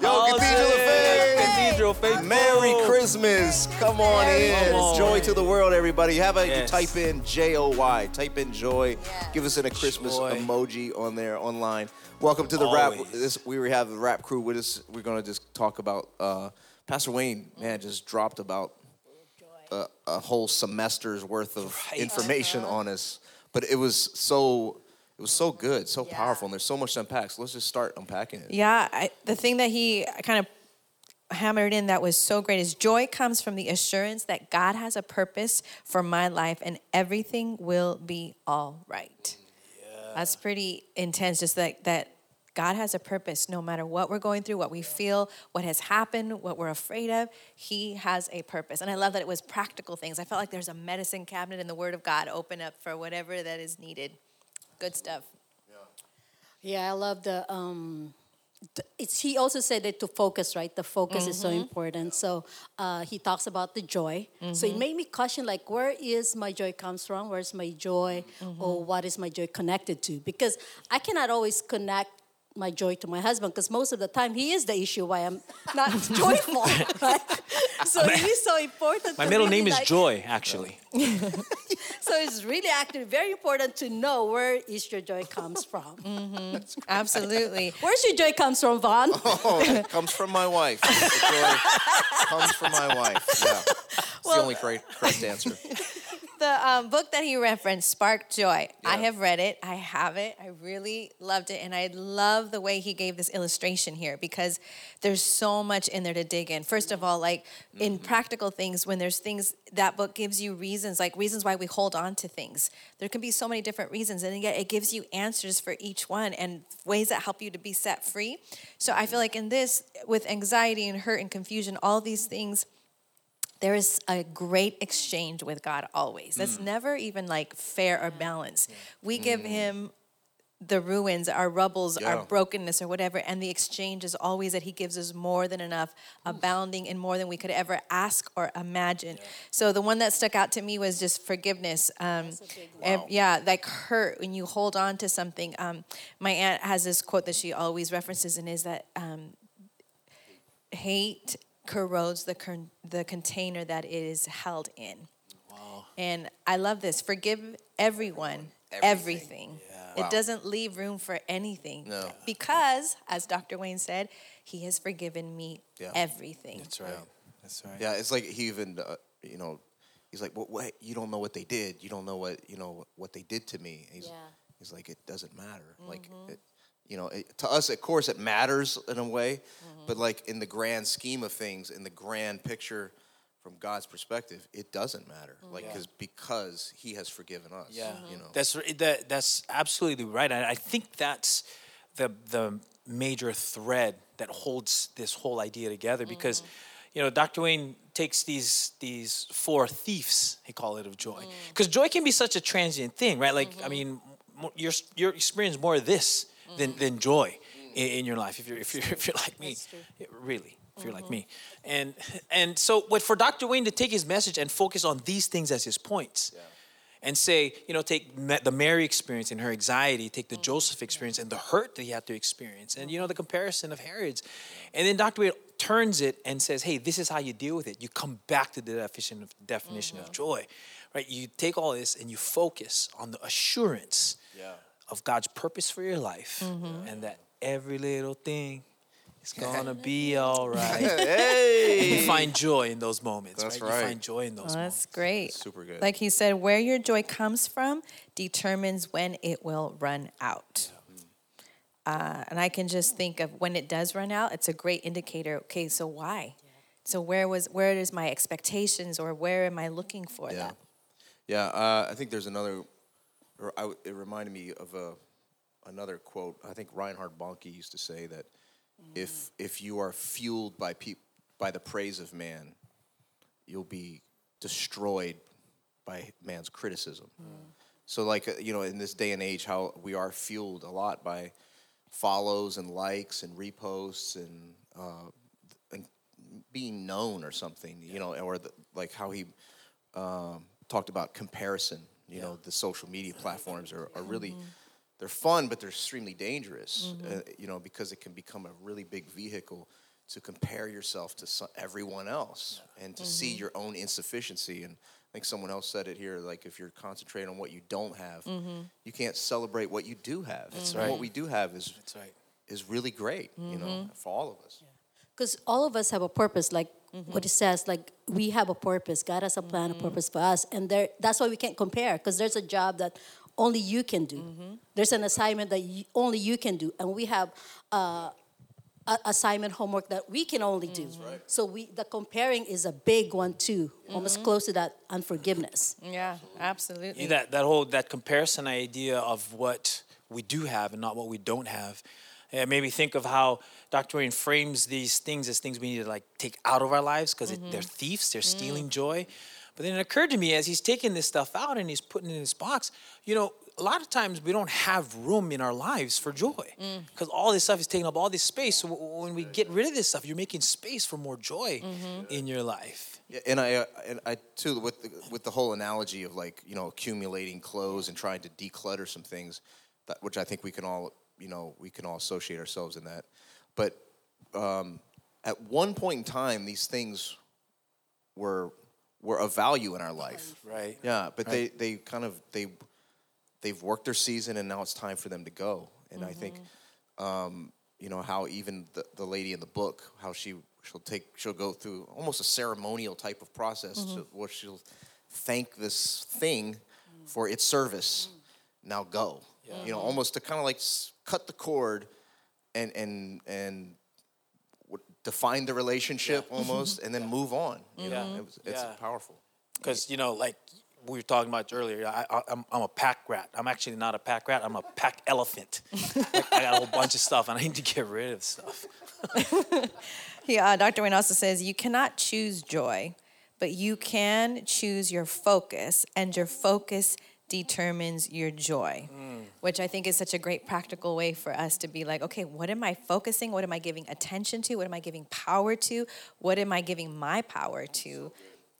Yo, Cathedral of Faith. Cathedral Faith. Merry Christmas. Come on in. Come on. Joy to the world, everybody. Have a Yes. you type in J O Y? Type in joy. Give us in a Christmas Joy. emoji on there online. Welcome to the wrap. This we have the wrap crew with us. We're gonna just talk about uh, Pastor Wayne. Man, just dropped about a, a whole semester's worth of Right. information on us. But it was so it was so good, so Yeah. powerful, and there's so much to unpack. So let's just start unpacking it. Yeah, I, the thing that he kind of hammered in that was so great is joy comes from the assurance that God has a purpose for my life and everything will be all right. That's pretty intense. Just like that, God has a purpose no matter what we're going through, what we feel, what has happened, what we're afraid of. He has a purpose. And I love that it was practical things. I felt like there's a medicine cabinet in the Word of God open up for whatever that is needed. Good stuff. Yeah, I love the. Um, th- it's he also said that to focus, right? The focus is so mm-hmm. important. So uh, he talks about the joy. So it mm-hmm. made me question, like, where is my joy comes from? Where's my joy, or mm-hmm. what is my joy connected to? Because I cannot always connect my joy to my husband because most of the time he is the issue why I'm not joyful. Right? So it is so important. My to middle really, name is like- Joy, actually. So it's really actually very important to know where is your joy comes from. Mm-hmm. Absolutely. Where's your joy comes from, Vaughn? Oh, it comes from my wife. The joy comes from my wife. Yeah. It's the only correct, correct answer. The um, book that he referenced, Spark Joy, I have read it. I have it. I really loved it. And I love the way he gave this illustration here because there's so much in there to dig in. First of all, like in practical things, when there's things, that book gives you reasons, like reasons why we hold on to things. There can be so many different reasons. And yet it gives you answers for each one and ways that help you to be set free. So I feel like in this, with anxiety and hurt and confusion, all these things, there is a great exchange with God always. That's never even like fair or balanced. We give Him the ruins, our rubbles, our brokenness, or whatever, and the exchange is always that He gives us more than enough, abounding in more than we could ever ask or imagine. So the one that stuck out to me was just forgiveness. Um, and- yeah, like hurt when you hold on to something. Um, my aunt has this quote that she always references, and is that um, hate corrodes the con- the container that it is held in. And I love this. Forgive everyone everything. It doesn't leave room for anything. No. Because, as Dr. Wayne said, he has forgiven me Yeah. everything. That's right. That's right. Yeah, it's like he even, uh, you know, he's like, well, wait, you don't know what they did. You don't know what, you know, what they did to me. He's, Yeah. he's like, it doesn't matter. Like, it, you know, it, to us, of course, it matters in a way, mm-hmm. but like in the grand scheme of things, in the grand picture, from God's perspective, it doesn't matter. Mm-hmm. Like, because because He has forgiven us. Yeah, mm-hmm. you know. that's that, that's absolutely right. And I think that's the the major thread that holds this whole idea together because. you know, Dr. Wayne takes these these four thieves, he call it of joy, mm. because joy can be such a transient thing, right? Like, I mean, mo- you're you're experience more of this than than joy in, mm. in your life if you're if you're if you're like me, really. If you're like mm-hmm. me, and and so, but for Dr. Wayne to take his message and focus on these things as his points, and say, you know, take the Mary experience and her anxiety, take the mm. Joseph experience and the hurt that he had to experience, and you know, mm-hmm. the comparison of Herod's. And then Dr. Wayne turns it and says, hey, this is how you deal with it. You come back to the definition of, definition of mm-hmm. joy, right? You take all this and you focus on the assurance of God's purpose for your life and that every little thing is gonna be all right. And you find joy in those moments, That's right? You find joy in those Well, moments. that's great. Super good. Like he said, where your joy comes from determines when it will run out. Uh, and I can just think of when it does run out, it's a great indicator. Okay, so why? So where was where is my expectations, or where am I looking for Yeah. that? Yeah, uh, I think there's another. Or I, it reminded me of a another quote. I think Reinhard Bonnke used to say that if if you are fueled by peop, by the praise of man, you'll be destroyed by man's criticism. So, like uh, you know, in this day and age, how we are fueled a lot by follows and likes and reposts and uh, and being known or something, you know, or the, like how he um, talked about comparison. You know, the social media platforms are, are really they're fun, but they're extremely dangerous. Uh, mm-hmm. you know, because it can become a really big vehicle to compare yourself to so- everyone else and to see mm-hmm. your own insufficiency. And I think someone else said it here. Like if you're concentrating on what you don't have, mm-hmm. you can't celebrate what you do have. And right. What we do have is That's right. is really great. You know, for all of us. Because all of us have a purpose, like Mm-hmm. what it says, like we have a purpose. God has a plan, a purpose for us. And there, that's why we can't compare, because there's a job that only you can do. Mm-hmm. There's an assignment that you, only you can do. And we have uh, a assignment homework that we can only do. Mm-hmm. So we the comparing is a big one too, Mm-hmm. almost close to that unforgiveness. Yeah, absolutely. Yeah, that that whole that comparison idea of what we do have and not what we don't have. It made me think of how Dr. Wayne frames these things as things we need to like take out of our lives because they're mm-hmm. thieves, they're mm. stealing joy. But then it occurred to me as he's taking this stuff out and he's putting it in his box, you know, a lot of times we don't have room in our lives for joy mm. because all this stuff is taking up all this space. So when we get rid of this stuff, you're making space for more joy mm-hmm. in your life. Yeah, and I uh, and I too with the, with the whole analogy of like you know accumulating clothes and trying to declutter some things, that, which I think we can all you know we can all associate ourselves in that. But um, at one point in time, these things were were of value in our life. Right. Yeah, but they they kind of they they've worked their season and now it's time for them to go. And I think um, you know how even the, the lady in the book how she she'll take she'll go through almost a ceremonial type of process to, where she'll thank this thing for its service. Now go. You know, almost to kind of like cut the cord and and and define the relationship almost and then move on. You know, Yeah. it was, it's Yeah. powerful. Because you know, like we were talking about earlier, I, I, I'm, I'm a pack rat. I'm actually not a pack rat. I'm a pack elephant. Like, I got a whole bunch of stuff, and I need to get rid of stuff. Yeah, uh, Dr. Wayne also says you cannot choose joy, but you can choose your focus, and your focus determines your joy, which I think is such a great practical way for us to be like, okay, what am I focusing? What am I giving attention to? What am I giving power to? What am I giving my power to?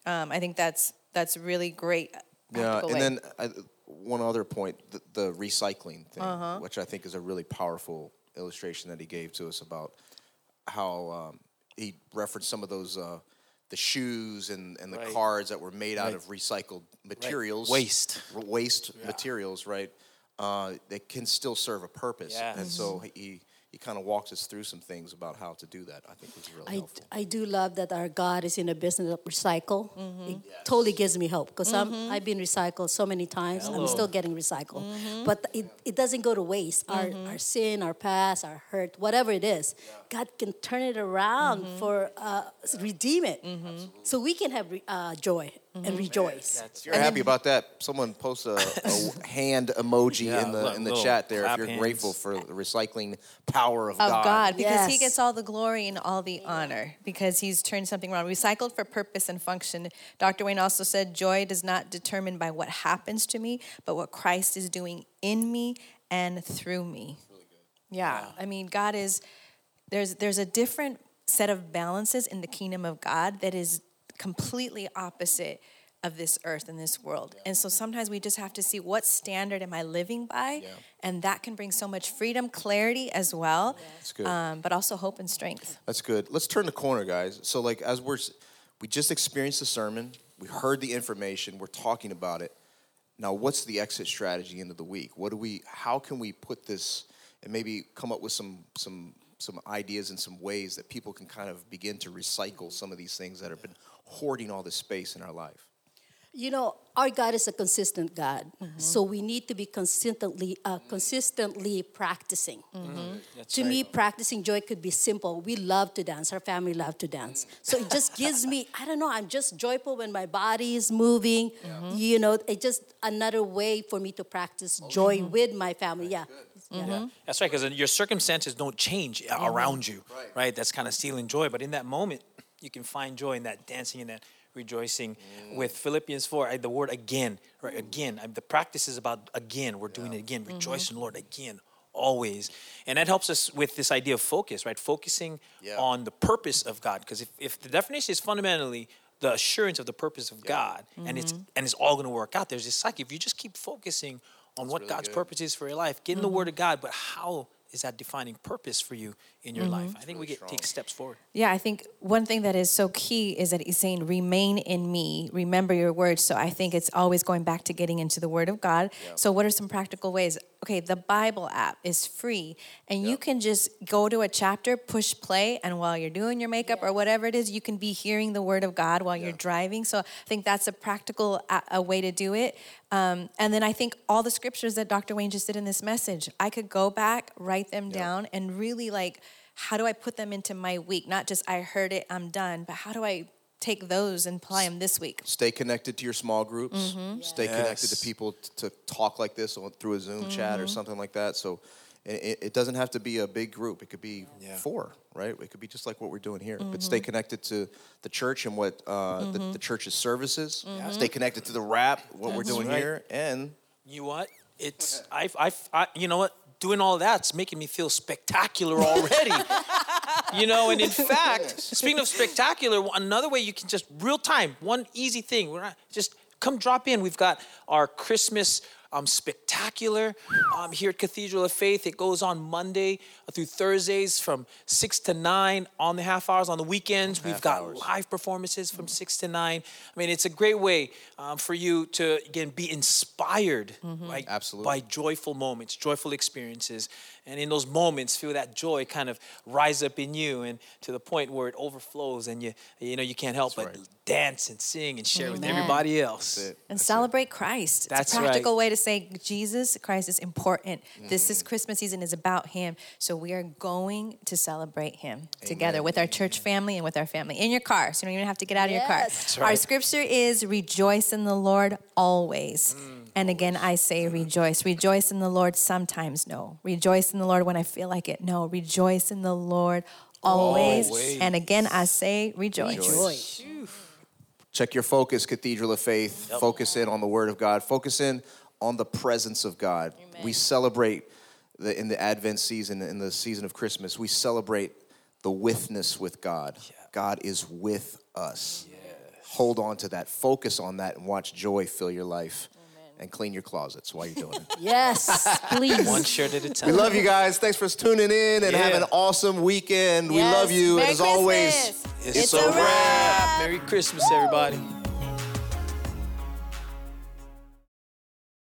Um, I think that's that's really great. Yeah, and way. then I, one other point, the, the recycling thing, Uh-huh. which I think is a really powerful illustration that he gave to us about how um, he referenced some of those uh, the shoes and, and the Right. cards that were made out Right. of recycled materials, Waste. r- waste materials, right? Uh, that can still serve a purpose, Yes. and so he he kind of walks us through some things about how to do that. I think was really I, helpful. I do love that our God is in the business of recycle. Mm-hmm. It totally gives me hope because I've been recycled so many times. I'm still getting recycled. Mm-hmm. But it, it doesn't go to waste. Our, our sin, our past, our hurt, whatever it is, God can turn it around Mm-hmm. for uh, redeem it. So we can have re- uh, joy Mm-hmm. and rejoice. If you're happy about that, someone post a, a hand emoji Yeah, in the look, in the chat there if you're hands. grateful for the recycling power of, of God, because He gets all the glory and all the honor because He's turned something around. Recycled for purpose and function. Dr. Wayne also said, Joy does not determine by what happens to me, but what Christ is doing in me and through me. Yeah, I mean, God is there's there's a different set of balances in the kingdom of God that is completely opposite of this earth and this world. And so sometimes we just have to see what standard am I living by? And that can bring so much freedom, clarity as well, That's good. um, but also hope and strength. That's good. Let's turn the corner, guys. So, like, as we're, we just experienced the sermon, we heard the information, we're talking about it. Now, what's the exit strategy into the week? What do we? How can we put this and maybe come up with some some some ideas and some ways that people can kind of begin to recycle some of these things that have been hoarding all this space in our life? You know, our God is a consistent God, mm-hmm. so we need to be consistently, uh, consistently practicing. Mm-hmm. Mm-hmm. to me, practicing joy could be simple. We love to dance. Our family love to dance. So it just gives me, I don't know, I'm just joyful when my body is moving. You know, it's just another way for me to practice oh, joy with my family. Yeah. Yeah. Mm-hmm. That's right, because your circumstances don't change mm-hmm. around you, right? That's kind of stealing joy. But in that moment, you can find joy in that dancing and that rejoicing. Mm. With Philippians 4, I- the word again, right? Again. I- The practice is about again. We're doing it again. Mm-hmm. Rejoice in the Lord again, always. And that helps us with this idea of focus, right? Focusing Yeah. on the purpose of God. Because if, if the definition is fundamentally the assurance of the purpose of God, and it's and it's all going to work out. There's this cycle. If you just keep focusing on what really God's good. purpose is for your life, get in the mm-hmm. Word of God. But how is that defining purpose for you in your mm-hmm. life? I think we get take steps forward. Yeah, I think one thing that is so key is that he's saying, remain in me, remember your words. So I think it's always going back to getting into the word of God. So, what are some practical ways? Okay, the Bible app is free, and you can just go to a chapter, push play, and while you're doing your makeup or whatever it is, you can be hearing the word of God while you're driving. So, I think that's a practical a, a way to do it. Um, and then I think all the scriptures that Dr. Wayne just did in this message, I could go back, write them down, and really like, how do I put them into my week? Not just I heard it, I'm done, but how do I take those and apply them this week? Stay connected to your small groups. Mm-hmm. Stay connected to people t- to talk like this on, through a Zoom chat or mm-hmm. something like that. So it, it doesn't have to be a big group. It could be four, right? It could be just like what we're doing here. But stay mm-hmm. connected to the church and what uh, the, the church's services. Stay connected to the wrap, what we're doing right. here, and You know what? It's I I I you know what? Doing all that's making me feel spectacular already. you know, and in fact, speaking of spectacular, another way you can just real time, one easy thing. We're not just come drop in. We've got our Christmas um, spectacular um, here at Cathedral of Faith. It goes on Monday through Thursdays from six to nine on the half hours. On the weekends, we've got live performances from six to nine. I mean, it's a great way um, for you to again be inspired by, Absolutely. by joyful moments, joyful experiences, and in those moments, feel that joy kind of rise up in you, and to the point where it overflows, and you you know you can't help but right. dance and sing and share with everybody else. That's it. And celebrate Christ. That's it's a practical right. way to say Jesus Christ is important. This is mm. Christmas season is about Him, so we are going to celebrate Him together with our church family and with our family in your car. So you don't even have to get out of your car. Yes. That's Our scripture is rejoice in the Lord always. Mm. And again, I say mm. rejoice. Rejoice in the Lord sometimes, no. Rejoice in the Lord when I feel like it, no. Rejoice in the Lord always. Always. And again, I say rejoice. Joy. check your focus, Cathedral of Faith. Focus in on the Word of God. Focus in on the presence of God. We celebrate the, in the Advent season, in the season of Christmas, we celebrate the withness with God. God is with us. Hold on to that. Focus on that and watch joy fill your life and clean your closets while you're doing it. Yes, please. One shirt at a time. we love you guys. Thanks for tuning in and have an awesome weekend. We love you. Merry and as always, It's, It's a a wrap. wrap. Merry Christmas, everybody.